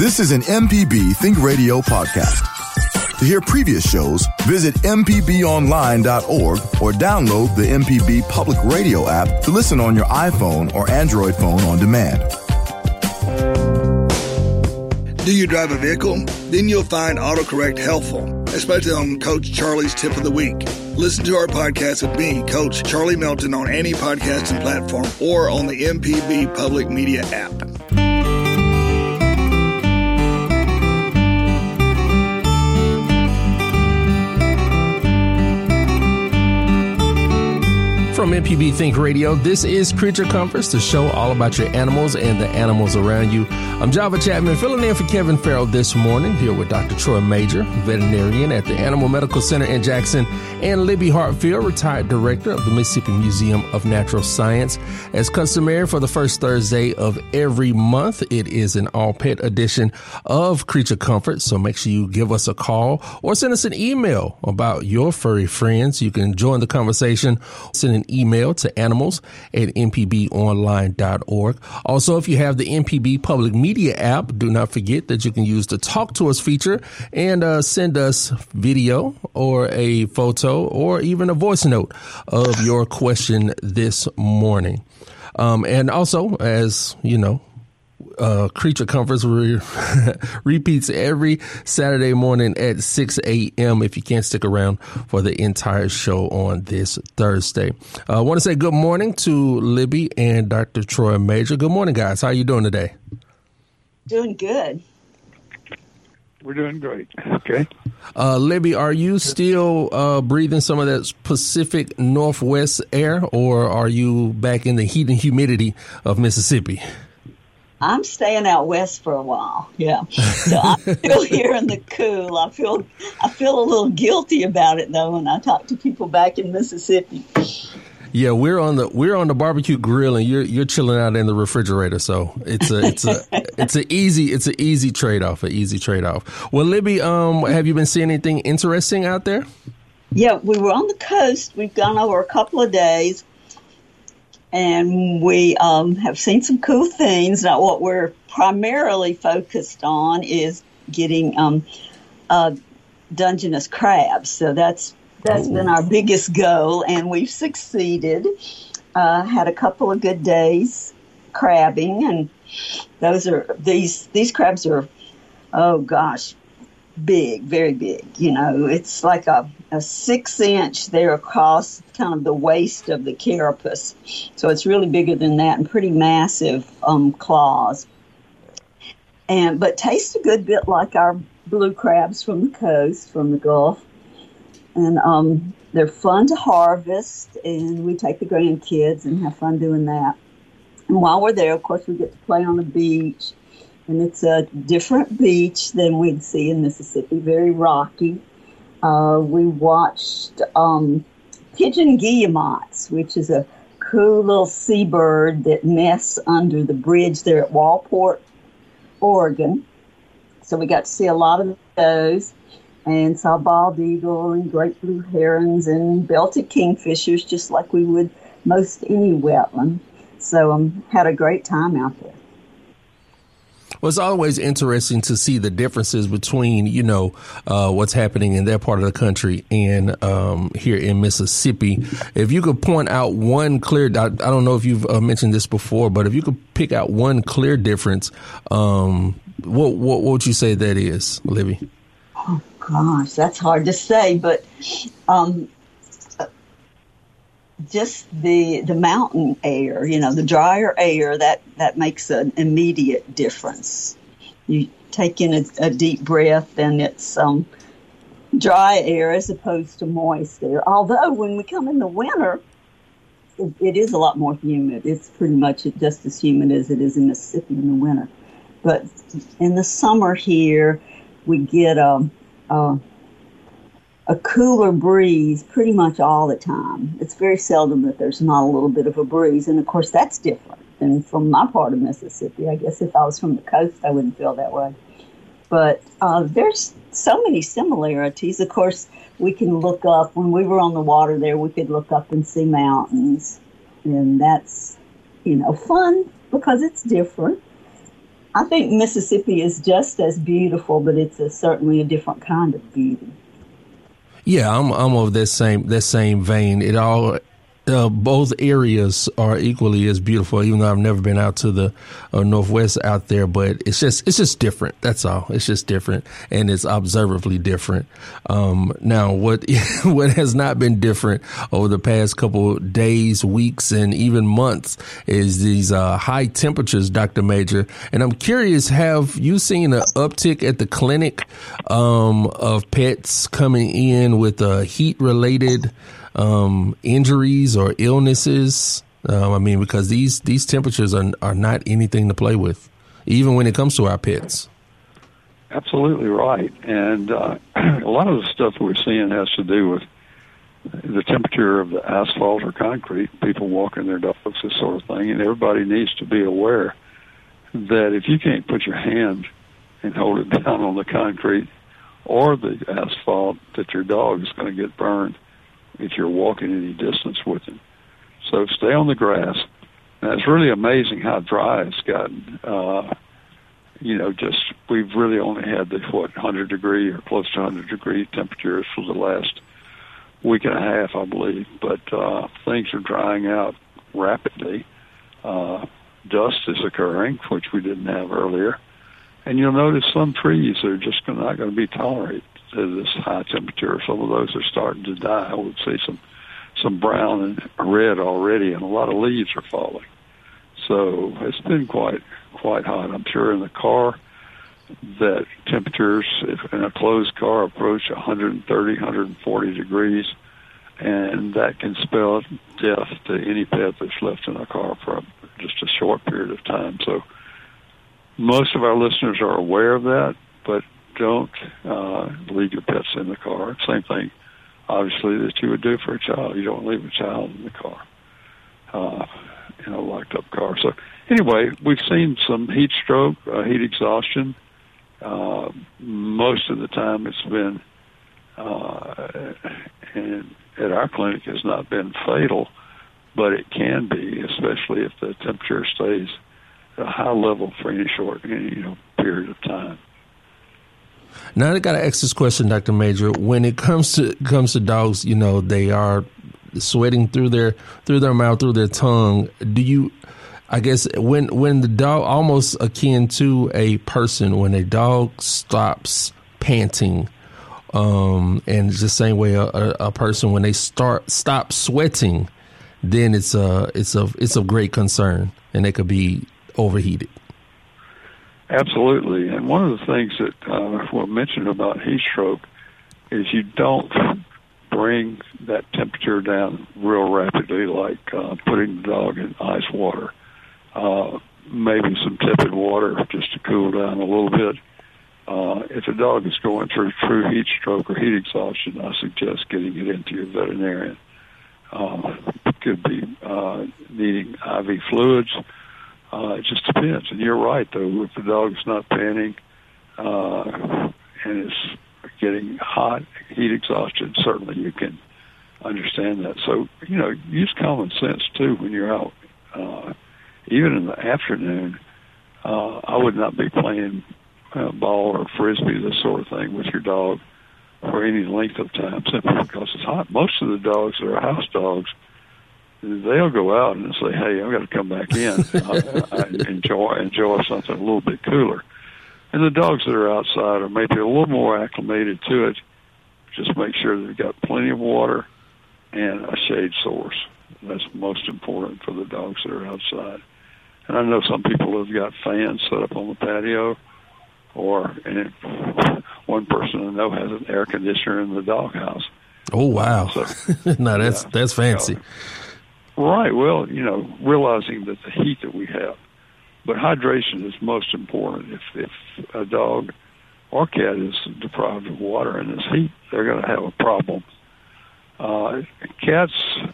This is an MPB Think Radio podcast. To hear previous shows, visit MPBOnline.org or download the MPB Public Radio app to listen on your iPhone or Android phone on demand. Do you drive a vehicle? Then you'll find AutoCorrect helpful, especially on Coach Charlie's Tip of the Week. Listen to our podcast with me, Coach Charlie Melton, on any podcasting platform or on the MPB Public Media app. From MPB Think Radio, this is Creature Comforts, the show all about your animals and the animals around you. I'm Java Chapman, filling in for Kevin Farrell this morning, here with Dr. Troy Majure, veterinarian at the Animal Medical Center in Jackson, and Libby Hartfield, retired director of the Mississippi Museum of Natural Science. As customary for the first Thursday of every month, it is an all pet edition of Creature Comforts. So make sure you give us a call or send us an email about your furry friends. You can join the conversation. Send an email to animals at mpbonline.org. Also, if you have the MPB Public Media app, do not forget that you can use the Talk to Us feature and uh, send us video or a photo or even a voice note of your question this morning. Um, and also, as you know, uh, Creature Comforts re- repeats every Saturday morning at 6 a.m. if you can't stick around for the entire show on this Thursday. Uh, I want to say good morning to Libby and Dr. Troy Majure. Good morning, guys. How are you doing today? Doing good. We're doing great. Okay. Uh, Libby, are you still uh, breathing some of that Pacific Northwest air, or are you back in the heat and humidity of Mississippi? I'm staying out west for a while. Yeah, so I'm still here in the cool. I feel I feel a little guilty about it though when I talk to people back in Mississippi. Yeah, we're on the we're on the barbecue grill, and you're you're chilling out in the refrigerator. So it's a it's a it's a easy it's an easy trade off, an easy trade off. Well, Libby, um, have you been seeing anything interesting out there? Yeah, we were on the coast. We've gone over a couple of days and we um, have seen some cool things. Now, what we're primarily focused on is getting um, uh, Dungeness crabs. So that's that's been our biggest goal, and we've succeeded. Uh, had a couple of good days crabbing, and those are these these crabs are oh gosh big, very big. You know, it's like a, a six inch there across kind of the waist of the carapace. So it's really bigger than that and pretty massive um, claws. And but tastes a good bit like our blue crabs from the coast, from the Gulf. And um, they're fun to harvest, and we take the grandkids and have fun doing that. And while we're there, of course, we get to play on the beach and it's a different beach than we'd see in Mississippi, very rocky. Uh, we watched um, pigeon guillemots, which is a cool little seabird that nests under the bridge there at Waldport, Oregon. So we got to see a lot of those and saw bald eagle and great blue herons and belted kingfishers just like we would most any wetland. So um, had a great time out there. Well, it's always interesting to see the differences between, you know, uh, what's happening in that part of the country and um, here in Mississippi. If you could point out one clear, I, I don't know if you've uh, mentioned this before, but if you could pick out one clear difference, um, what, what, what would you say that is, Libby? Oh gosh, that's hard to say, but um, just the the mountain air, you know, the drier air that that makes an immediate difference. You take in a, a deep breath, and it's um, dry air as opposed to moist air. Although when we come in the winter, it, it is a lot more humid. It's pretty much just as humid as it is in Mississippi in the winter. But in the summer here, we get a, a a cooler breeze pretty much all the time. It's very seldom that there's not a little bit of a breeze, and of course that's different than from my part of Mississippi. I guess if I was from the coast, I wouldn't feel that way. But uh, there's so many similarities. Of course, we can look up when we were on the water there. We could look up and see mountains, and that's you know fun because it's different. I think Mississippi is just as beautiful, but it's a, certainly a different kind of beauty. Yeah, I'm I'm of that same that same vein. It all uh, both areas are equally as beautiful. Even though I've never been out to the uh, northwest out there, but it's just it's just different. That's all. It's just different, and it's observably different. Um, now, what what has not been different over the past couple days, weeks, and even months is these uh, high temperatures, Doctor Majure. And I'm curious, have you seen an uptick at the clinic um, of pets coming in with uh, heat related? um, injuries or illnesses. Um, I mean, because these these temperatures are are not anything to play with, even when it comes to our pets. Absolutely right, and uh, a lot of the stuff we're seeing has to do with the temperature of the asphalt or concrete, people walking their dogs, this sort of thing, and everybody needs to be aware that if you can't put your hand and hold it down on the concrete or the asphalt, that your dog is going to get burned if you're walking any distance with him. So stay on the grass. And it's really amazing how dry it's gotten. Uh, you know, just we've really only had the what 100 degree or close to 100 degree temperatures for the last week and a half, I believe. But uh, things are drying out rapidly. Uh, dust is occurring, which we didn't have earlier. And you'll notice some trees are just not going to be tolerated to this high temperature. Some of those are starting to die. We'll see some some brown and red already, and a lot of leaves are falling. So it's been quite quite hot. I'm sure in the car that temperatures if in a closed car approach 130, 140 degrees, and that can spell death to any pet that's left in a car for just a short period of time. So most of our listeners are aware of that, but don't uh, leave your pets in the car. Same thing, obviously, that you would do for a child. You don't leave a child in the car, uh, in a locked up car. So anyway, we've seen some heat stroke, uh, heat exhaustion. Uh, most of the time, it's been, uh, and at our clinic, has not been fatal, but it can be, especially if the temperature stays at a high level for any short, any, you know, period of time. Now I got to ask this question, Doctor Majure. When it comes to comes to dogs, you know they are sweating through their through their mouth, through their tongue. Do you? I guess when when the dog almost akin to a person, when a dog stops panting, um, and it's the same way a, a, person when they start stop sweating, then it's a it's a it's of great concern, and they could be overheated. Absolutely, and one of the things that uh, we mentioned about heat stroke is you don't bring that temperature down real rapidly, like uh, putting the dog in ice water, uh, maybe some tepid water just to cool down a little bit. Uh, if a dog is going through true heat stroke or heat exhaustion, I suggest getting it into your veterinarian. Uh, could be uh, needing IV fluids uh, it just depends. And you're right, though. If the dog's not panting uh, and is getting hot, heat exhaustion, certainly you can understand that. So, you know, use common sense, too, when you're out. Uh, even in the afternoon, uh, I would not be playing uh, ball or frisbee, this sort of thing, with your dog for any length of time simply because it's hot. Most of the dogs that are house dogs – they'll go out and say, "Hey, I've got to come back in. I, I enjoy enjoy something a little bit cooler." And the dogs that are outside are maybe a little more acclimated to it. Just make sure they've got plenty of water and a shade source. That's most important for the dogs that are outside. And I know some people have got fans set up on the patio, or and one person I know has an air conditioner in the doghouse. Oh wow! So, no, that's yeah, that's fancy. Right. Well, you know, realizing that the heat that we have, but hydration is most important. If if a dog or cat is deprived of water in this heat, they're going to have a problem. Uh, cats,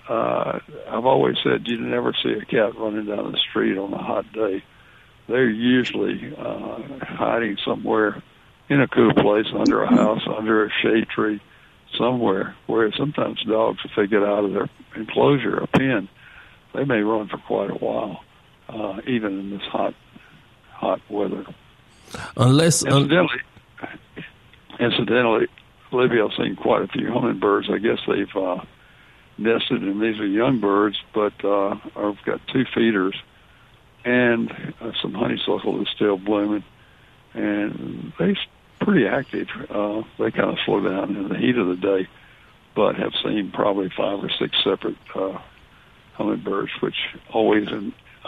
uh, I've always said you never see a cat running down the street on a hot day. They're usually uh, hiding somewhere in a cool place, under a house, under a shade tree, somewhere. Where sometimes dogs, if they get out of their enclosure, a pen, they may run for quite a while, uh, even in this hot hot weather. Unless, incidentally, incidentally, Libby, I've seen quite a few hummingbirds. I guess they've uh, nested, and these are young birds, but uh, I've got two feeders and uh, some honeysuckle that's still blooming, and they're pretty active. Uh, they kind of slow down in the heat of the day, but have seen probably five or six separate uh, hummingbirds, which always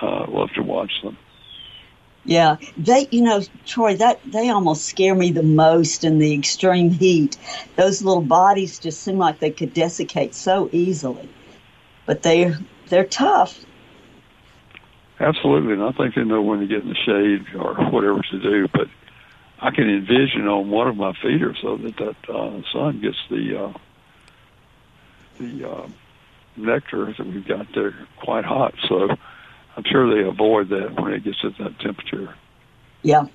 uh, love to watch them. Yeah, they, you know, Troy, that they almost scare me the most in the extreme heat. Those little bodies just seem like they could desiccate so easily, but they they're tough. Absolutely, and I think they know when to get in the shade or whatever to do. But I can envision on one of my feeders so that that uh, sun gets the uh, the uh, nectar that we've got there quite hot. So I'm sure they avoid that when it gets at that temperature. Yeah.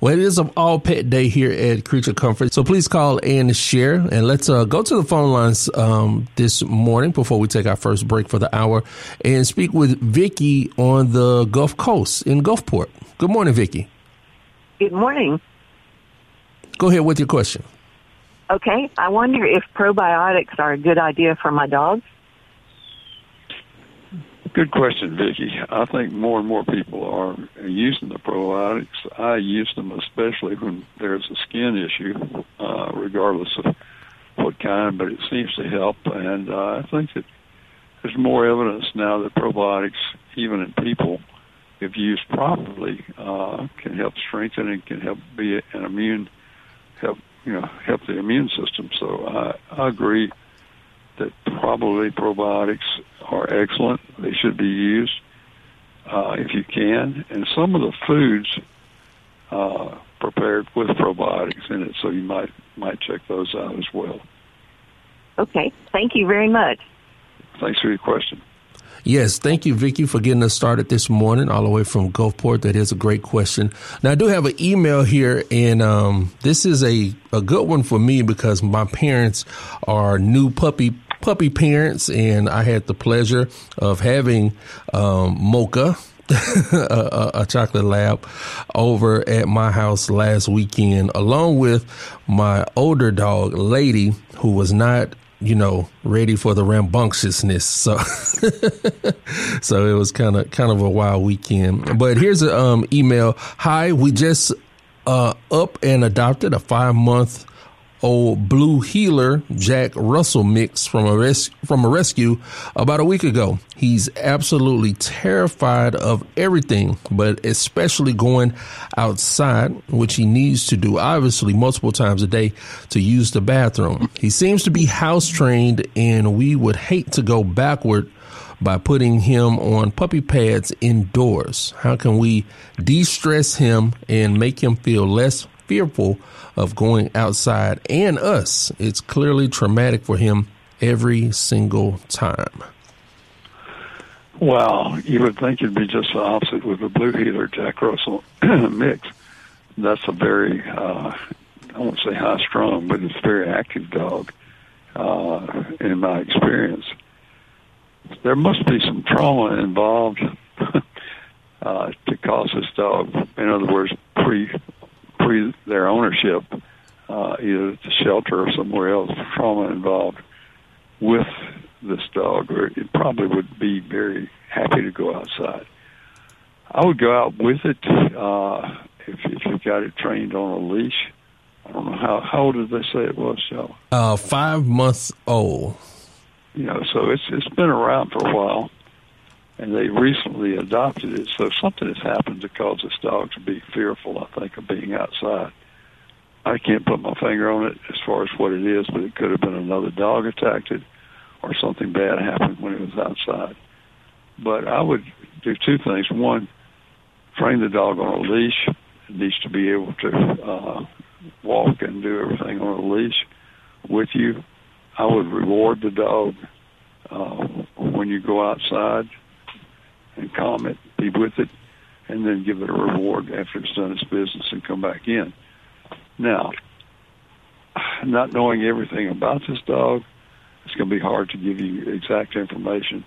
Well, it is an all pet day here at Creature Comfort. So please call and share. And let's uh, go to the phone lines um, this morning before we take our first break for the hour and speak with Vicki on the Gulf Coast in Gulfport. Good morning, Vicki. Good morning. Go ahead with your question. Okay. I wonder if probiotics are a good idea for my dogs. Good question, Vicki. I think more and more people are using the probiotics. I use them especially when there's a skin issue, uh, regardless of what kind, but it seems to help. And uh, I think that there's more evidence now that probiotics, even in people, if used properly, uh, can help strengthen and can help be an immune, help you know, help the immune system. So I, I agree that probably probiotics are excellent. They should be used uh, if you can. And some of the foods uh, prepared with probiotics in it, so you might might check those out as well. Okay, thank you very much. Thanks for your question. Yes, thank you, Vicky, for getting us started this morning, all the way from Gulfport. That is a great question. Now, I do have an email here, and um, this is a, a good one for me because my parents are new puppy puppy parents, and I had the pleasure of having um, Mocha. a, a, chocolate lab over at my house last weekend, along with my older dog, Lady, who was not you know, ready for the rambunctiousness. So, so it was kind of kind of a wild weekend. But here's an um, email. Hi, we just uh, up and adopted a five month old blue heeler Jack Russell mix from a res- from a rescue about a week ago. He's absolutely terrified of everything, but especially going outside, which he needs to do obviously multiple times a day to use the bathroom. He seems to be house trained and we would hate to go backward by putting him on puppy pads indoors. How can we de-stress him and make him feel less fearful of going outside and us. It's clearly traumatic for him every single time. Well, you would think it'd be just the opposite with the blue heeler Jack Russell mix. That's a very, uh, I won't say high strung, but it's a very active dog, uh, in my experience. There must be some trauma involved uh, to cause this dog, in other words, pre pre their ownership, uh, either at the shelter or somewhere else, trauma involved with this dog, or it probably would be very happy to go outside. I would go out with it uh, if, if you got it trained on a leash. I don't know how how old did they say it was, Joe? Uh, five months old. You know, so it's it's been around for a while and they recently adopted it. So something has happened to cause this dog to be fearful, I think, of being outside. I can't put my finger on it as far as what it is, but it could have been another dog attacked it or something bad happened when it was outside. But I would do two things. One, train the dog on a leash. It needs to be able to uh, walk and do everything on a leash with you. I would reward the dog uh, when you go outside and calm it, be with it, and then give it a reward after it's done its business and come back in. Now, not knowing everything about this dog, it's going to be hard to give you exact information.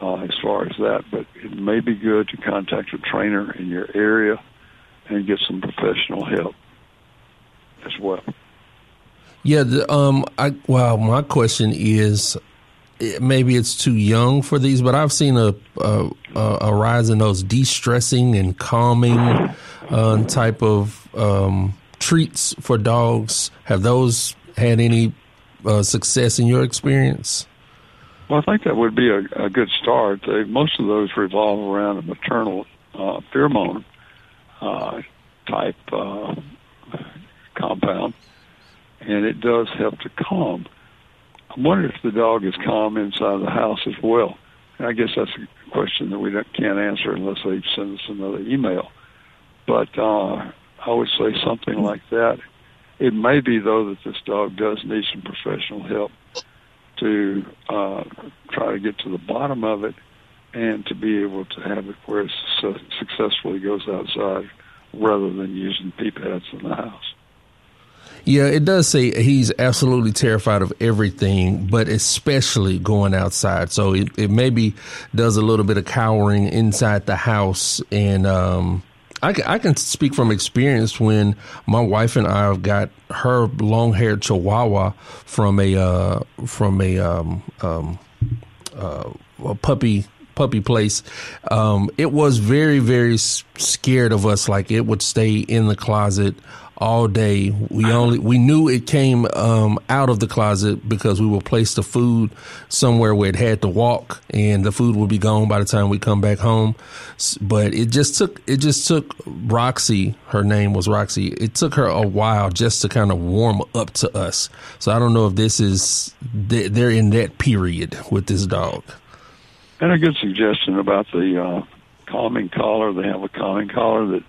uh, as far as that. But it may be good to contact a trainer in your area and get some professional help as well. Yeah, the, um, I well, my question is, maybe it's too young for these, but I've seen a a, a rise in those de-stressing and calming uh, type of um, treats for dogs. Have those had any uh, success in your experience? Well, I think that would be a, a good start. They, most of those revolve around a maternal uh, pheromone uh, type uh, compound, and it does help to calm. I wonder if the dog is calm inside the house as well. I guess that's a question that we can't answer unless they send us another email. But uh, I would say something like that. It may be though that this dog does need some professional help to uh, try to get to the bottom of it and to be able to have it where it su- successfully goes outside rather than using pee pads in the house. Yeah, it does say he's absolutely terrified of everything, but especially going outside. So it, it maybe does a little bit of cowering inside the house. And um, I, I can speak from experience when my wife and I have got her long haired chihuahua from a uh, from a, um, um, uh, a puppy puppy place, um, it was very, very scared of us. Like it would stay in the closet all day. We only we knew it came um, out of the closet because we would place the food somewhere where it had to walk, and the food would be gone by the time we come back home. But it just took it just took Roxy. Her name was Roxy. It took her a while just to kind of warm up to us. So I don't know if this is they're in that period with this dog. And a good suggestion about the uh, calming collar. They have a calming collar that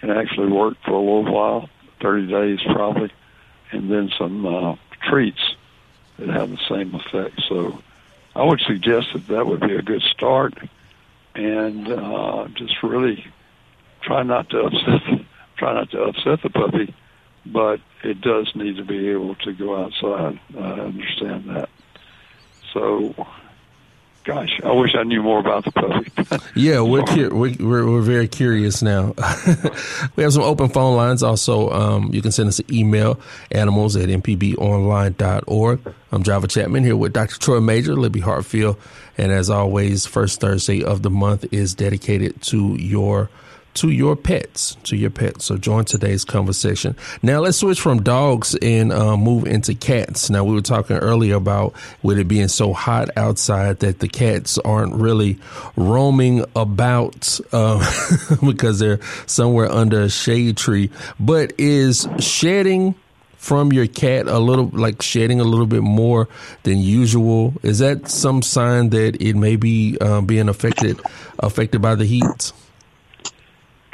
can actually work for a little while 30 days probably, and then some uh, treats that have the same effect. So I would suggest that that would be a good start, and uh, just really try not to upset the, try not to upset the puppy, but it does need to be able to go outside. I understand that. So gosh, I wish I knew more about the puppy. yeah, we're, cu- we're, we're very curious now. we have some open phone lines. Also, um, you can send us an email, animals at mpbonline.org. I'm Java Chapman here with Dr. Troy Majure, Libby Hartfield, and as always, first Thursday of the month is dedicated to your to your pets, to your pets. So join today's conversation. Now let's switch from dogs and uh, move into cats. Now we were talking earlier about with it being so hot outside that the cats aren't really roaming about uh, because they're somewhere under a shade tree. But is shedding from your cat a little like shedding a little bit more than usual is that some sign that it may be uh, being affected affected by the heat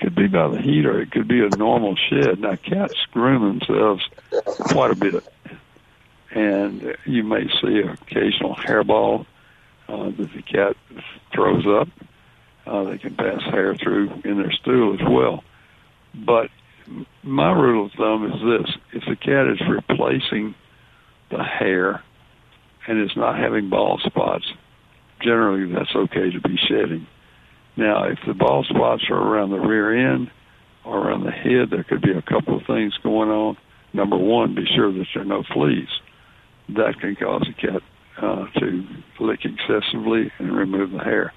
could be by the heat or it could be a normal shed. Now, cats groom themselves quite a bit, and you may see an occasional hairball uh, that the cat throws up. Uh, they can pass hair through in their stool as well. But my rule of thumb is this: if the cat is replacing the hair and is not having bald spots, generally that's okay to be shedding. Now, if the bald spots are around the rear end or around the head, there could be a couple of things going on. Number one, be sure that there are no fleas. That can cause a cat uh, to lick excessively and remove the hair.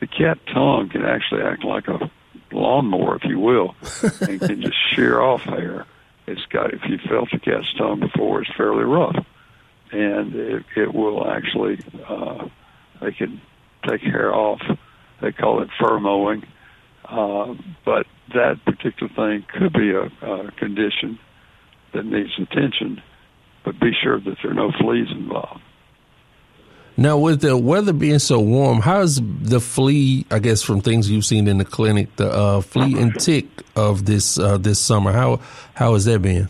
The cat tongue can actually act like a lawnmower, if you will, and can just shear off hair. It's got, if you felt a cat's tongue before, it's fairly rough. And it, it will actually, uh, they can take hair off they call it fur mowing. Uh, but that particular thing could be a, a condition that needs attention, but be sure that there are no fleas involved. Now, with the weather being so warm, how's the flea? I guess from things you've seen in the clinic, the uh, flea and tick of this uh, this summer. How how has that been?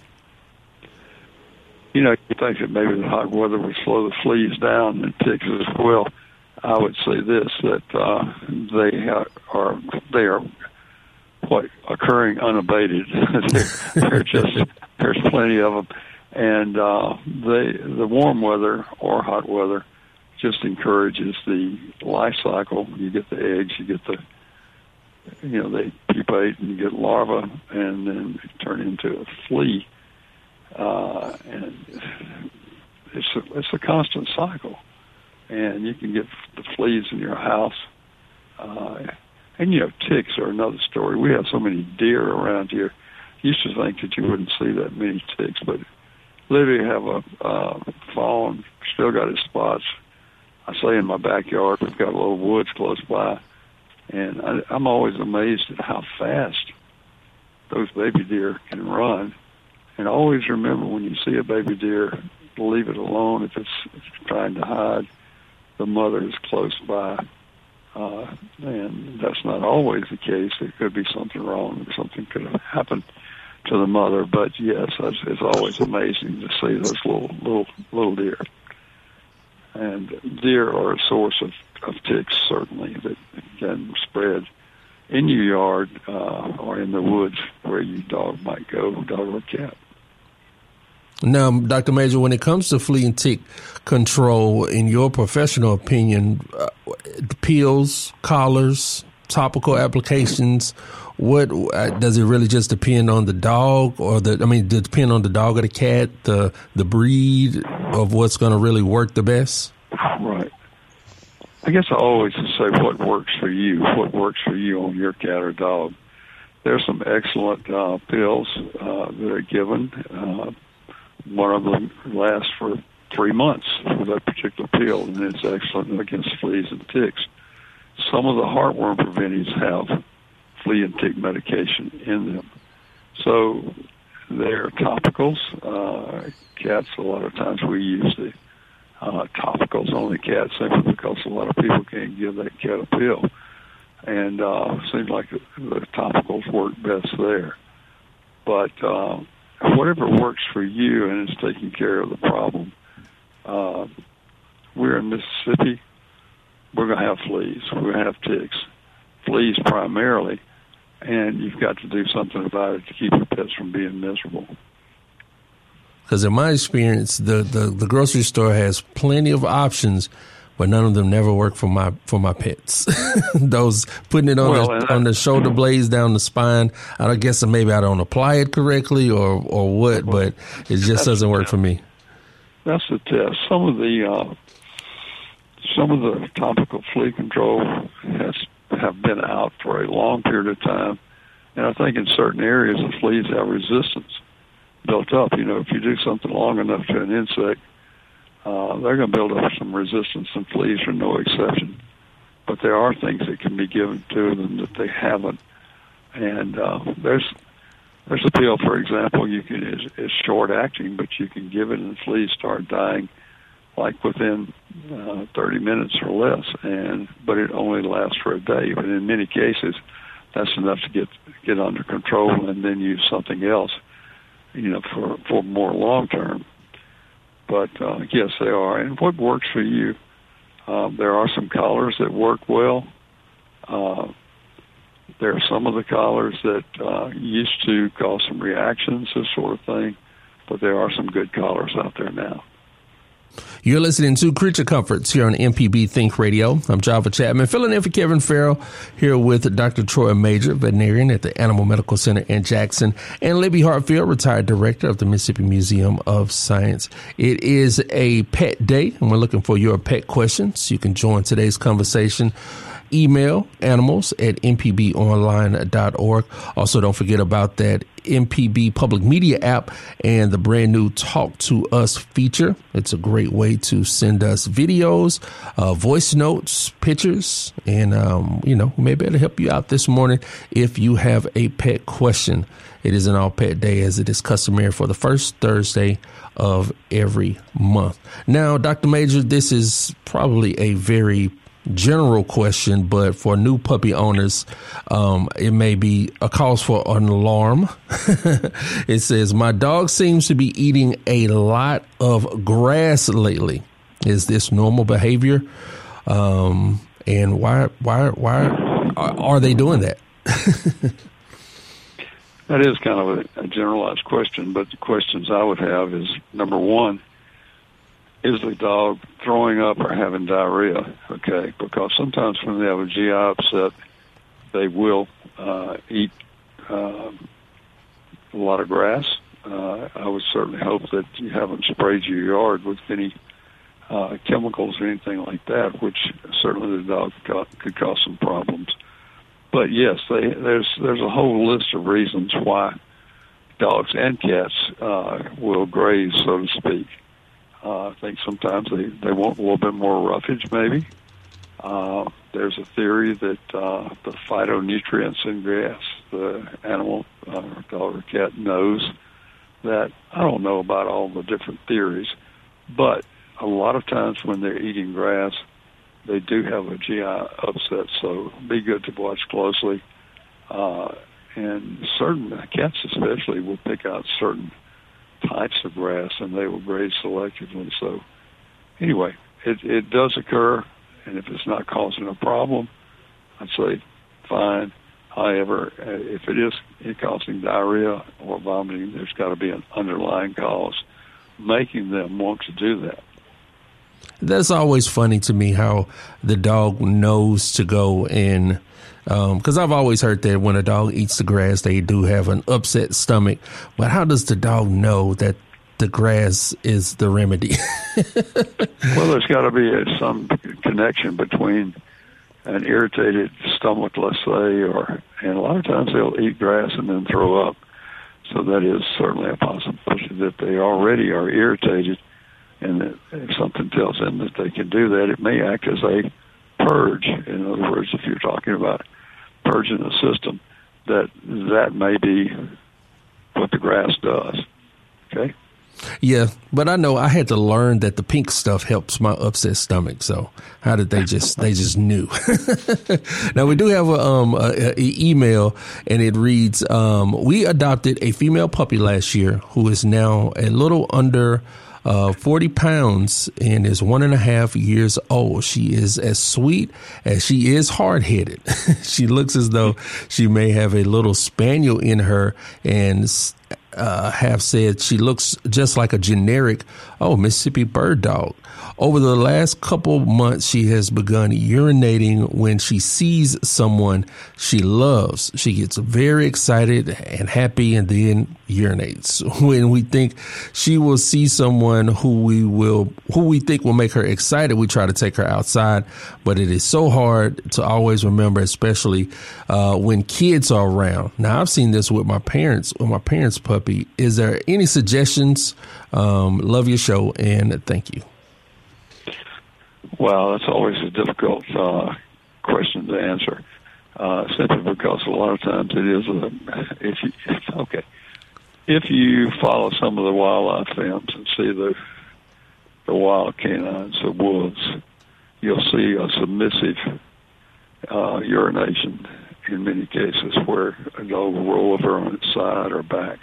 You know, you think that maybe the hot weather would slow the fleas down and ticks as well. I would say this that uh, they are they are what occurring unabated. they're, they're just there's plenty of them, and uh, they the warm weather or hot weather just encourages the life cycle. You get the eggs, you get the you know they pupate and you get larvae, and then turn into a flea. Uh, and it's a, it's a constant cycle, and you can get the fleas in your house. Uh, and you know, ticks are another story. We have so many deer around here. You used to think that you wouldn't see that many ticks, but literally have a uh, fawn, still got his spots. I say in my backyard, we've got a little woods close by, and I, I'm always amazed at how fast those baby deer can run. And always remember when you see a baby deer, leave it alone if it's, if it's trying to hide. The mother is close by. Uh, and that's not always the case. There could be something wrong. Something could have happened to the mother. But yes, it's, it's always amazing to see those little little little deer. And deer are a source of, of ticks certainly that can spread in your yard uh, or in the woods where your dog might go, dog or cat. Now, Dr. Majure, when it comes to flea and tick control, in your professional opinion, uh, pills, collars, topical applications, what uh, does it really just depend on the dog or the? I mean, depend on the dog or the cat, the the breed of what's going to really work the best. Right. I guess I always say what works for you, what works for you on your cat or dog. There's some excellent uh, pills uh, that are given. Uh, one of them lasts for three months for that particular pill, and it's excellent against fleas and ticks. Some of the heartworm preventives have flea and tick medication in them. So they're topicals. Uh, cats, a lot of times we use the uh, topicals on the cat simply because a lot of people can't give that cat a pill. And uh, seems like the, the topicals work best there. But uh, whatever works for you and is taking care of the problem. Uh, we're in Mississippi. We're going to have fleas. We're going to have ticks. Fleas primarily and you've got to do something about it to keep your pets from being miserable. Because in my experience, the, the, the grocery store has plenty of options, but none of them never work for my for my pets. Those putting it on well, the, on the shoulder blades down the spine. I guess maybe I don't apply it correctly or or what, but it just doesn't work for me. That's the test. Some of the uh, some of the topical flea control has have been out for a long period of time. And I think in certain areas the fleas have resistance built up. You know, if you do something long enough to an insect, uh, they're going to build up some resistance, and fleas are no exception. But there are things that can be given to them that they haven't. And uh, there's there's a pill, for example, you can is, is short acting, but you can give it and fleas start dying like within uh, 30 minutes or less, and but it only lasts for a day. But in many cases, that's enough to get get under control, and then use something else, you know, for for more long term. But uh, yes, they are. And what works for you? Um, there are some collars that work well. Uh, there are some of the collars that uh, used to cause some reactions, this sort of thing, but there are some good collars out there now. You're listening to Creature Comforts here on MPB Think Radio. I'm Java Chapman, filling in for Kevin Farrell, here with Dr. Troy Majure, veterinarian at the Animal Medical Center in Jackson, and Libby Hartfield, retired director of the Mississippi Museum of Science. It is a pet day, and we're looking for your pet questions. You can join today's conversation email animals at mpbonline.org. Also, don't forget about that MPB public media app and the brand new Talk to Us feature. It's a great way to send us videos, uh, voice notes, pictures, and, um, you know, maybe it'll help you out this morning if you have a pet question. It is an all pet day as it is customary for the first Thursday of every month. Now, Dr. Majure, this is probably a very general question, but for new puppy owners, um, it may be a cause for an alarm. it says, My dog seems to be eating a lot of grass lately. Is this normal behavior? Um, and why, why, why are they doing that? that is kind of a, a generalized question, but the questions I would have is number one, is the dog throwing up or having diarrhea? Okay, because sometimes when they have a GI upset, they will uh, eat uh, a lot of grass. Uh, I would certainly hope that you haven't sprayed your yard with any uh, chemicals or anything like that, which certainly the dog could, could cause some problems. But yes, they, there's there's a whole list of reasons why dogs and cats uh, will graze, so to speak. Uh, I think sometimes they, they want a little bit more roughage, maybe. Uh, there's a theory that uh, the phytonutrients in grass, the animal, uh, dog or cat knows that. I don't know about all the different theories, but a lot of times when they're eating grass, they do have a GI upset, so be good to watch closely. Uh, and certain cats, especially, will pick out certain types of grass and they will graze selectively. So, anyway, it, it does occur, and if it's not causing a problem, I'd say fine. However, uh, if it is causing diarrhea or vomiting, there's got to be an underlying cause making them want to do that. That's always funny to me how the dog knows to go and because um, I've always heard that when a dog eats the grass, they do have an upset stomach. But how does the dog know that the grass is the remedy? well, there's got to be a, some connection between an irritated stomach, let's say, or and a lot of times they'll eat grass and then throw up. So that is certainly a possibility that they already are irritated, and that if something tells them that they can do that, it may act as a purge. In other words, if you're talking about purging the system, that that may be what the grass does. Okay. Yeah, but I know I had to learn that the pink stuff helps my upset stomach. So how did they just they just knew? now we do have a um a, a email and it reads um we adopted a female puppy last year who is now a little under uh, 40 pounds and is one and a half years old. She is as sweet as she is hard headed. she looks as though she may have a little spaniel in her and uh, have said she looks just like a generic, oh, Mississippi bird dog. Over the last couple months, she has begun urinating when she sees someone she loves. She gets very excited and happy and then urinates. When we think she will see someone who we will, who we think will make her excited, we try to take her outside, but it is so hard to always remember, especially, uh, when kids are around. Now, I've seen this with my parents, with my parents' puppy. Is there any suggestions? Um, love your show and thank you. Well, that's always a difficult uh, question to answer, uh, simply because a lot of times it is a if you okay. If you follow some of the wildlife films and see the the wild canines of wolves, you'll see a submissive uh, urination in many cases where will roll over on its side or back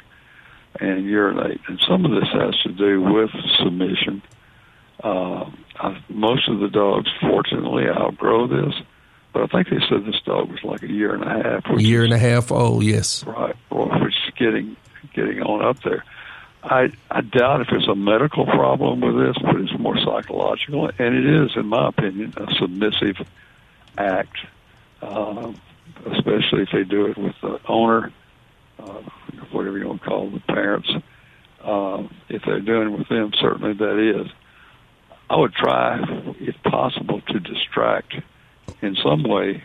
and urinate. And some of this has to do with submission. uh, I, most of the dogs, fortunately, outgrow this. But I think they said this dog was like a year and a half. A year and a half old, yes. Right, which is getting getting on up there. I I doubt if it's a medical problem with this, but it's more psychological, and it is, in my opinion, a submissive act, uh, especially if they do it with the owner, uh, whatever you want to call the parents. Uh, if they're doing it with them, certainly that is. I would try, if possible, to distract in some way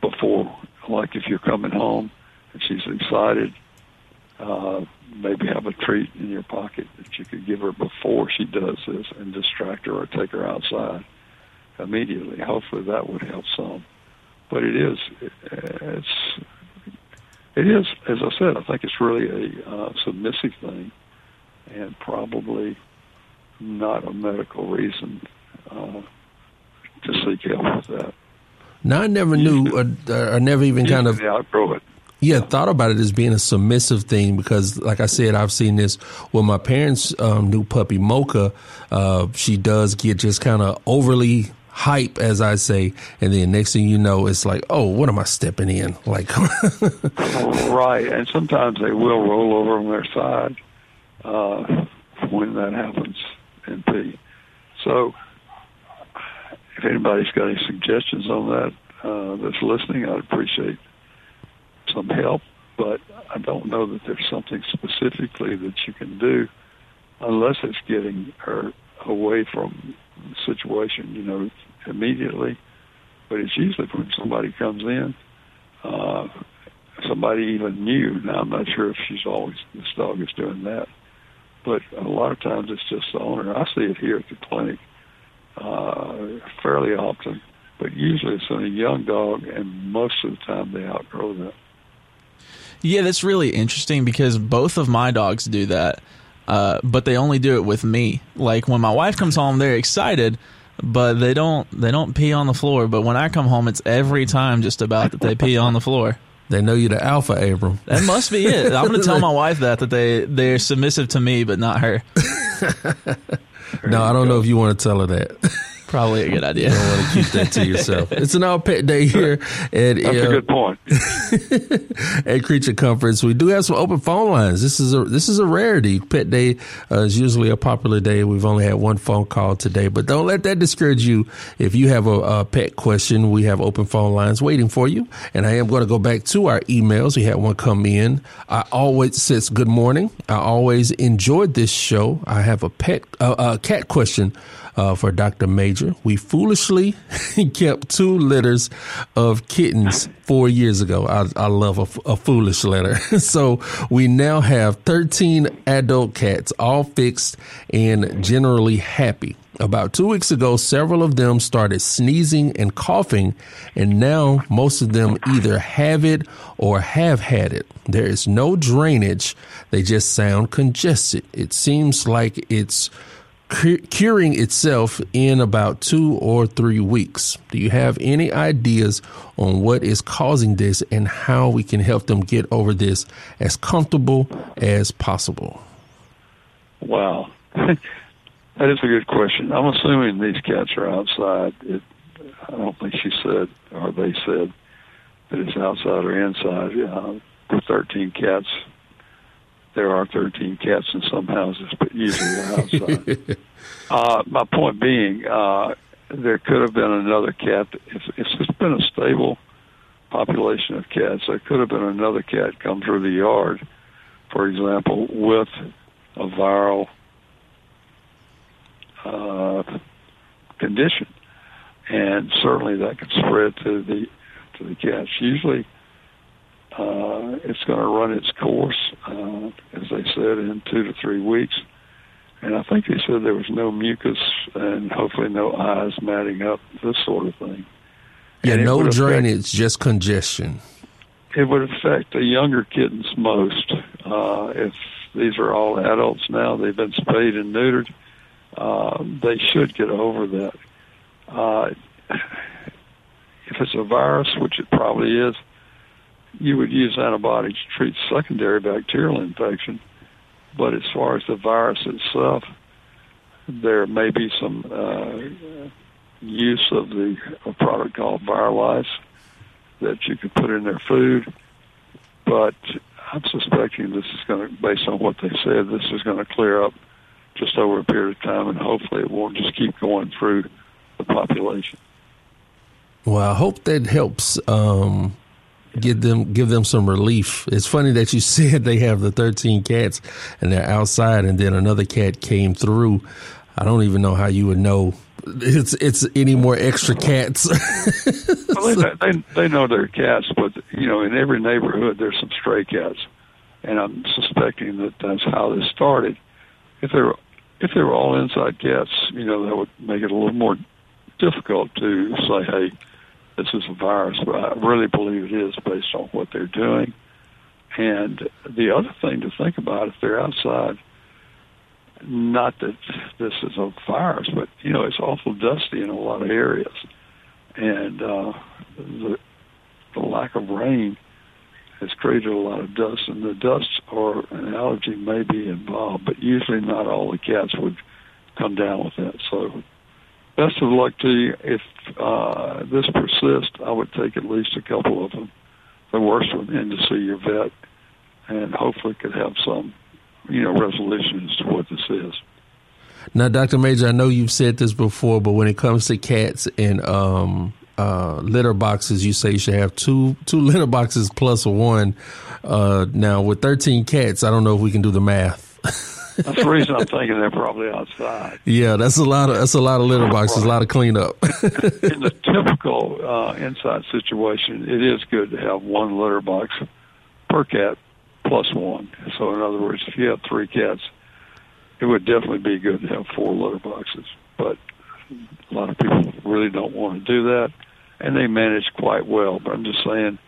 before, like if you're coming home and she's excited, uh, maybe have a treat in your pocket that you could give her before she does this and distract her or take her outside immediately. Hopefully that would help some. But it is, it's, it is, as I said, I think it's really a uh, submissive thing and probably not a medical reason uh, to seek help with that. Now, I never knew, or, or never even kind of outgrow it. Yeah, thought about it as being a submissive thing because, like I said, I've seen this with my parents' um, new puppy Mocha. Uh, she does get just kind of overly hype, as I say, and then next thing you know, it's like, oh, what am I stepping in? Like, right, and sometimes they will roll over on their side uh, when that happens pee. So, if anybody's got any suggestions on that uh, that's listening, I'd appreciate some help. But I don't know that there's something specifically that you can do unless it's getting her away from the situation, you know, immediately. But it's usually when somebody comes in, uh, somebody even new. Now I'm not sure if she's always this dog is doing that, but a lot of times it's just the owner. I see it here at the clinic uh, fairly often, but usually it's in a young dog, and most of the time they outgrow that. Yeah, that's really interesting because both of my dogs do that, uh, but they only do it with me. Like when my wife comes home, they're excited, but they don't they don't pee on the floor. But when I come home, it's every time just about that they pee on the floor. They know you're the alpha, Abram. That must be it. I'm going to tell my wife that that they they're submissive to me, but not her. no, I don't know if you want to tell her that. Probably a good idea. You don't want to keep that to yourself. It's an all pet day here at That's uh, a good point. at Creature Comforts. We do have some open phone lines. This is a this is a rarity. Pet Day uh, is usually a popular day. We've only had one phone call today, but don't let that discourage you. If you have a, a pet question, we have open phone lines waiting for you. And I am going to go back to our emails. We had one come in. I always says good morning. I always enjoyed this show. I have a pet uh, a cat question uh, for Dr. Majure. We foolishly kept two litters of kittens four years ago. I, I love a, a foolish letter. so we now have 13 adult cats, all fixed and generally happy. About two weeks ago, several of them started sneezing and coughing, and now most of them either have it or have had it. There is no drainage. They just sound congested. It seems like it's curing itself in about two or three weeks. Do you have any ideas on what is causing this and how we can help them get over this as comfortable as possible? Wow. that is a good question. I'm assuming these cats are outside. It, I don't think she said, or they said, that it's outside or inside. Yeah, the 13 cats there are 13 cats in some houses, but usually they're outside. uh, my point being, uh, there could have been another cat. If, if it's been a stable population of cats, there could have been another cat come through the yard, for example, with a viral uh, condition, and certainly that could spread to the to the cats. Usually uh, it's going to run its course, uh, as they said, in two to three weeks. And I think they said there was no mucus and hopefully no eyes matting up, this sort of thing. Yeah, and no drainage, affect, just congestion. It would affect the younger kittens most. Uh, if these are all adults now, they've been spayed and neutered, uh, they should get over that. Uh, if it's a virus, which it probably is, you would use antibiotics to treat secondary bacterial infection. But as far as the virus itself, there may be some uh, use of the a product called Viralys that you could put in their food. But I'm suspecting this is going to, based on what they said, this is going to clear up just over a period of time, and hopefully it won't just keep going through the population. Well, I hope that helps um, give them give them some relief. It's funny that you said they have the 13 cats and they're outside, and then another cat came through. I don't even know how you would know it's it's any more extra cats. well, they, they they know they're cats, but you know, in every neighborhood there's some stray cats, and I'm suspecting that that's how this started. If they were if they were all inside cats, you know, that would make it a little more difficult to say, hey, this is a virus, but I really believe it is based on what they're doing. And the other thing to think about, if they're outside, not that this is a virus, but you know it's awful dusty in a lot of areas, and uh, the the lack of rain has created a lot of dust, and the dust or an allergy may be involved, but usually not all the cats would come down with that. So best of luck to you. If uh, this persists, I would take at least a couple of them, the worst one, in to see your vet, and hopefully could have some, you know, resolution as to what this is. Now, Dr. Majure, I know you've said this before, but when it comes to cats and um, uh, litter boxes, you say you should have two two litter boxes plus one. Uh, now, with 13 cats, I don't know if we can do the math. That's the reason I'm thinking they're probably outside. Yeah, that's a lot of that's a lot of litter boxes, a lot of cleanup. in the typical uh, inside situation, it is good to have one litter box per cat plus one. So, in other words, if you have three cats, it would definitely be good to have four litter boxes. But a lot of people really don't want to do that, and they manage quite well. But I'm just saying,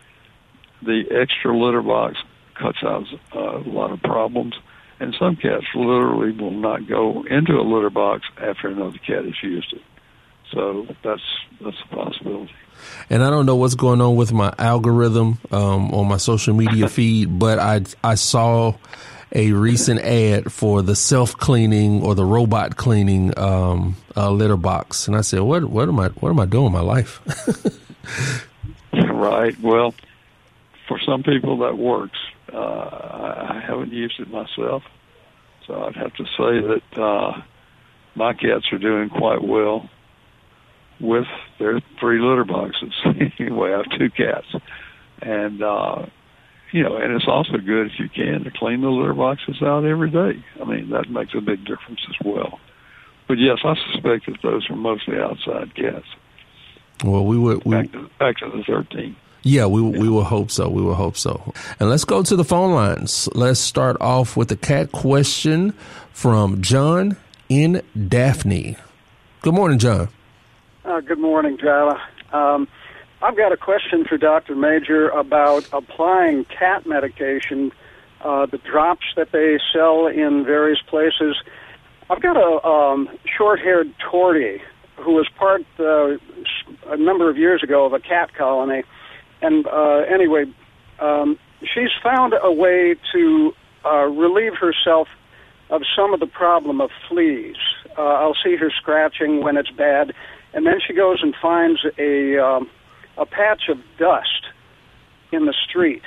the extra litter box cuts out uh, a lot of problems and some cats literally will not go into a litter box after another cat has used it. So that's that's a possibility. And I don't know what's going on with my algorithm um, on my social media feed, but I I saw a recent ad for the self cleaning or the robot cleaning um, uh, litter box, and I said, "What what am I what am I doing in my life?" right. Well, for some people that works. Uh, I haven't used it myself, so I'd have to say that uh, my cats are doing quite well with their three litter boxes. anyway, I have two cats, and uh, you know, and it's also good if you can to clean the litter boxes out every day. I mean, that makes a big difference as well. But yes, I suspect that those are mostly outside cats. Well, we would we, back, to, back to the thirteen. Yeah, we we will hope so. We will hope so. And let's go to the phone lines. Let's start off with a cat question from John in Daphne. Good morning, John. Uh, good morning, Java. Um, I've got a question for Dr. Majure about applying cat medication, uh, the drops that they sell in various places. I've got a um, short-haired tortie who was part uh, a number of years ago of a cat colony and uh, anyway, um, she's found a way to uh, relieve herself of some of the problem of fleas. Uh, I'll see her scratching when it's bad, and then she goes and finds a um, a patch of dust in the street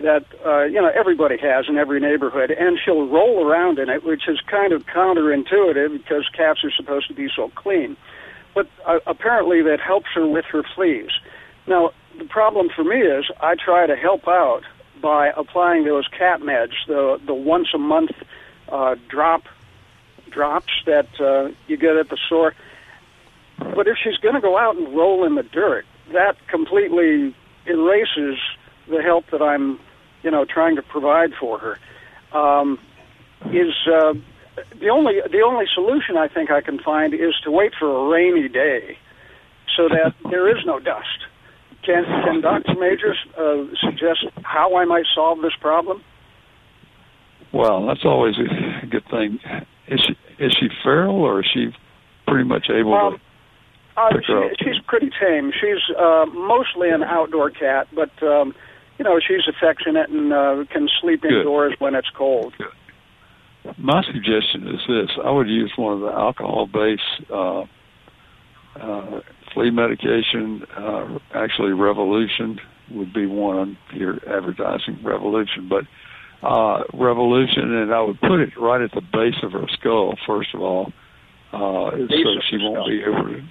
that uh, you know everybody has in every neighborhood, and she'll roll around in it, which is kind of counterintuitive because cats are supposed to be so clean. But uh, apparently, that helps her with her fleas. Now, the problem for me is I try to help out by applying those cat meds, the the once a month uh, drop drops that uh, you get at the store. But if she's going to go out and roll in the dirt, that completely erases the help that I'm, you know, trying to provide for her. Um, is uh, the only the only solution I think I can find is to wait for a rainy day, so that there is no dust. Can, can Dr. Majures uh, suggest how I might solve this problem? Well, that's always a good thing. Is she is she feral or is she pretty much able um, to? Uh, she, she's pretty tame. She's uh, mostly an outdoor cat, but um, you know she's affectionate and uh, can sleep good. indoors when it's cold. Good. My suggestion is this: I would use one of the alcohol-based uh, uh, flea medication, uh, actually Revolution would be one here advertising Revolution, but uh, Revolution, and I would put it right at the base of her skull first of all, uh, so she won't be able to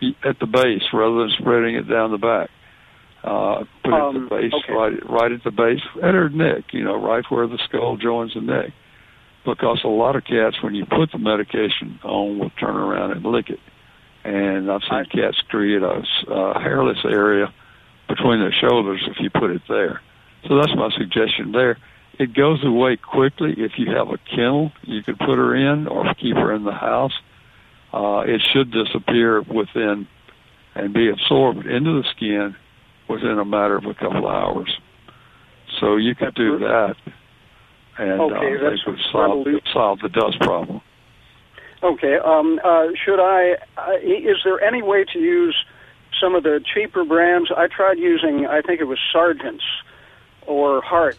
be at the base rather than spreading it down the back. Uh, put um, it at the um, base, okay. right, right at the base, at her neck, you know, right where the skull joins the neck. Because a lot of cats, when you put the medication on, will turn around and lick it and I've seen cats create a uh, hairless area between their shoulders if you put it there. So that's my suggestion there. It goes away quickly if you have a kennel you could put her in or keep her in the house. Uh, it should disappear within and be absorbed into the skin within a matter of a couple of hours. So you could do that, and okay, uh, they would solve, solve the dust problem. Okay. Um, uh, should I? Uh, is there any way to use some of the cheaper brands? I tried using. I think it was Sergeant's or Hartz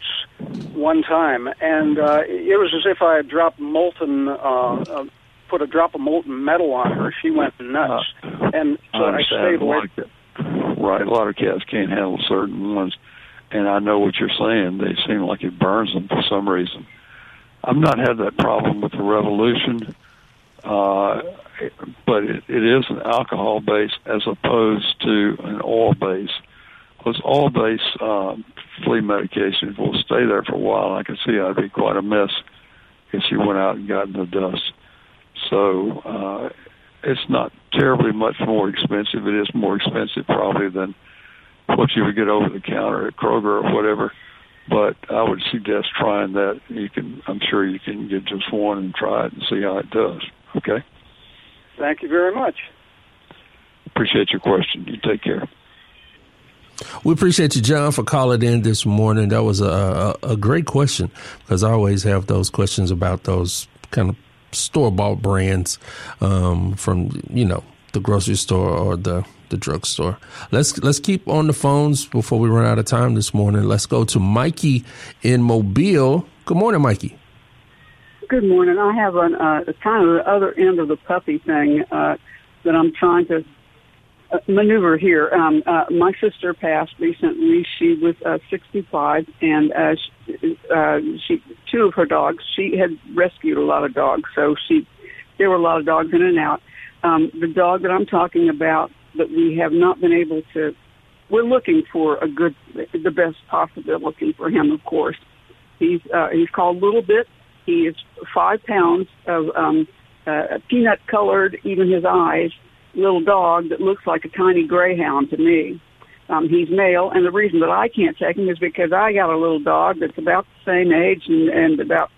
one time, and uh, it was as if I had dropped molten. Uh, uh, put a drop of molten metal on her. She went nuts, uh, and so I, I stayed away. Right, a lot of cats can't handle certain ones, and I know what you're saying. They seem like it burns them for some reason. I've not had that problem with the Revolution uh, but it, it is an alcohol base as opposed to an oil base. Because oil base um, flea medications will stay there for a while. I can see that'd be quite a mess if she went out and got in the dust. So uh, it's not terribly much more expensive. It is more expensive probably than what you would get over the counter at Kroger or whatever. But I would suggest trying that. You can, I'm sure you can get just one and try it and see how it does. Okay. Thank you very much. Appreciate your question. You take care. We appreciate you, John, for calling in this morning. That was a, a, a great question because I always have those questions about those kind of store bought brands um, from you know the grocery store or the the drugstore. Let's let's keep on the phones before we run out of time this morning. Let's go to Mikey in Mobile. Good morning, Mikey. Good morning. I have an uh, kind of the other end of the puppy thing uh, that I'm trying to uh, maneuver here. Um, uh, my sister passed recently. She was uh, 65, and uh, she, uh, she two of her dogs. She had rescued a lot of dogs, so she there were a lot of dogs in and out. Um, the dog that I'm talking about that we have not been able to. We're looking for a good, the best possibility for him, of course. He's uh, he's called Little Bit. He is five pounds of um, uh, peanut colored, even his eyes, little dog that looks like a tiny greyhound to me. Um, he's male, and the reason that I can't take him is because I got a little dog that's about the same age and, and about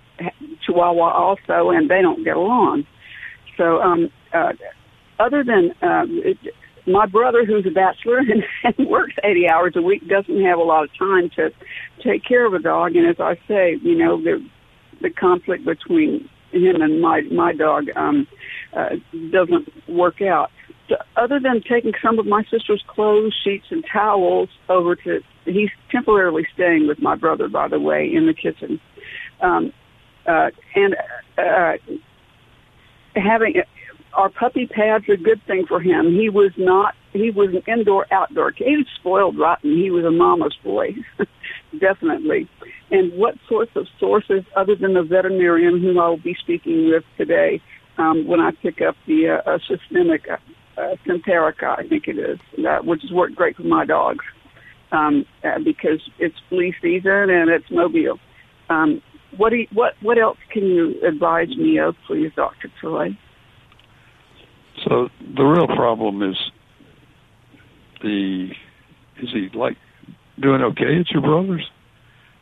Chihuahua also, and they don't get along. So, um, uh, other than um, it, my brother, who's a bachelor and, and works 80 hours a week, doesn't have a lot of time to take care of a dog. And as I say, you know, the the conflict between him and my my dog um, uh, doesn't work out. So other than taking some of my sister's clothes, sheets, and towels over to, he's temporarily staying with my brother, by the way, in the kitchen. Um, uh, and uh, having our puppy pads a good thing for him. He was not. He was an indoor outdoor. He was spoiled rotten. He was a mama's boy, definitely. And what sorts of sources, other than the veterinarian whom I will be speaking with today, um, when I pick up the uh, uh, systemic uh, uh, Simparica, I think it is, which has worked great for my dogs um, uh, because it's flea season and it's mobile. Um, what do you, what what else can you advise me of, please, Doctor Troy? So the real problem is the is he like doing okay at your brother's,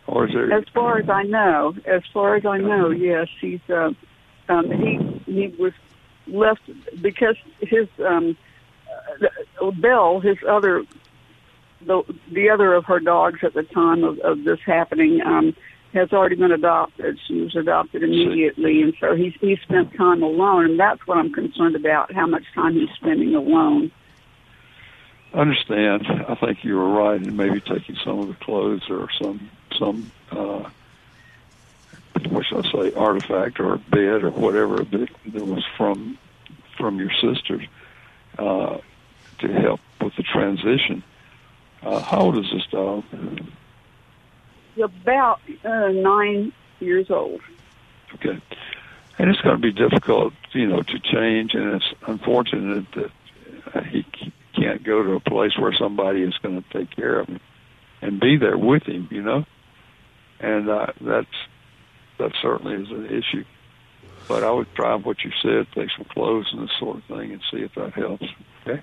or is there? As far as I know, as far as I know, yes, he's uh, um, he he was left because his um, uh, Belle, his other the the other of her dogs at the time of, of this happening. Um, has already been adopted. She was adopted immediately, and so he's he spent time alone, and that's what I'm concerned about: how much time he's spending alone. Understand. I think you were right in maybe taking some of the clothes or some some uh, what should I say artifact or a bed or whatever that, that was from from your sisters uh, to help with the transition. Uh, how old is this dog? about uh, nine years old. Okay. And it's going to be difficult, you know, to change, and it's unfortunate that uh, he can't go to a place where somebody is going to take care of him and be there with him, you know. And uh, that's that certainly is an issue. But I would try what you said, take some clothes and this sort of thing, and see if that helps. Okay.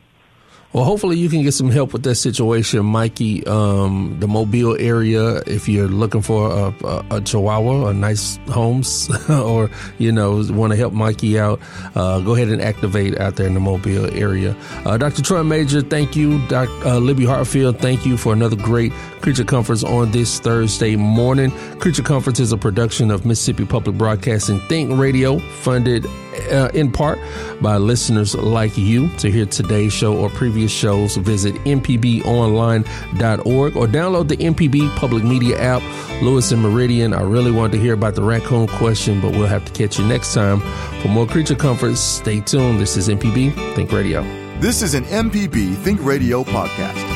Well, hopefully you can get some help with that situation, Mikey. Um, the Mobile area, if you're looking for a, a, a Chihuahua, a nice homes, or you know want to help Mikey out, uh, go ahead and activate out there in the Mobile area. Uh, Dr. Troy Majure, thank you. Dr. Uh, Libby Hartfield, thank you for another great Creature Comforts on this Thursday morning. Creature Comforts is a production of Mississippi Public Broadcasting Think Radio, funded uh, in part by listeners like you. To hear today's show or previous shows, visit mpbonline.org or download the MPB Public Media app. Lewis and Meridian, I really wanted to hear about the raccoon question, but we'll have to catch you next time. For more Creature Comforts, stay tuned. This is MPB Think Radio. This is an MPB Think Radio podcast.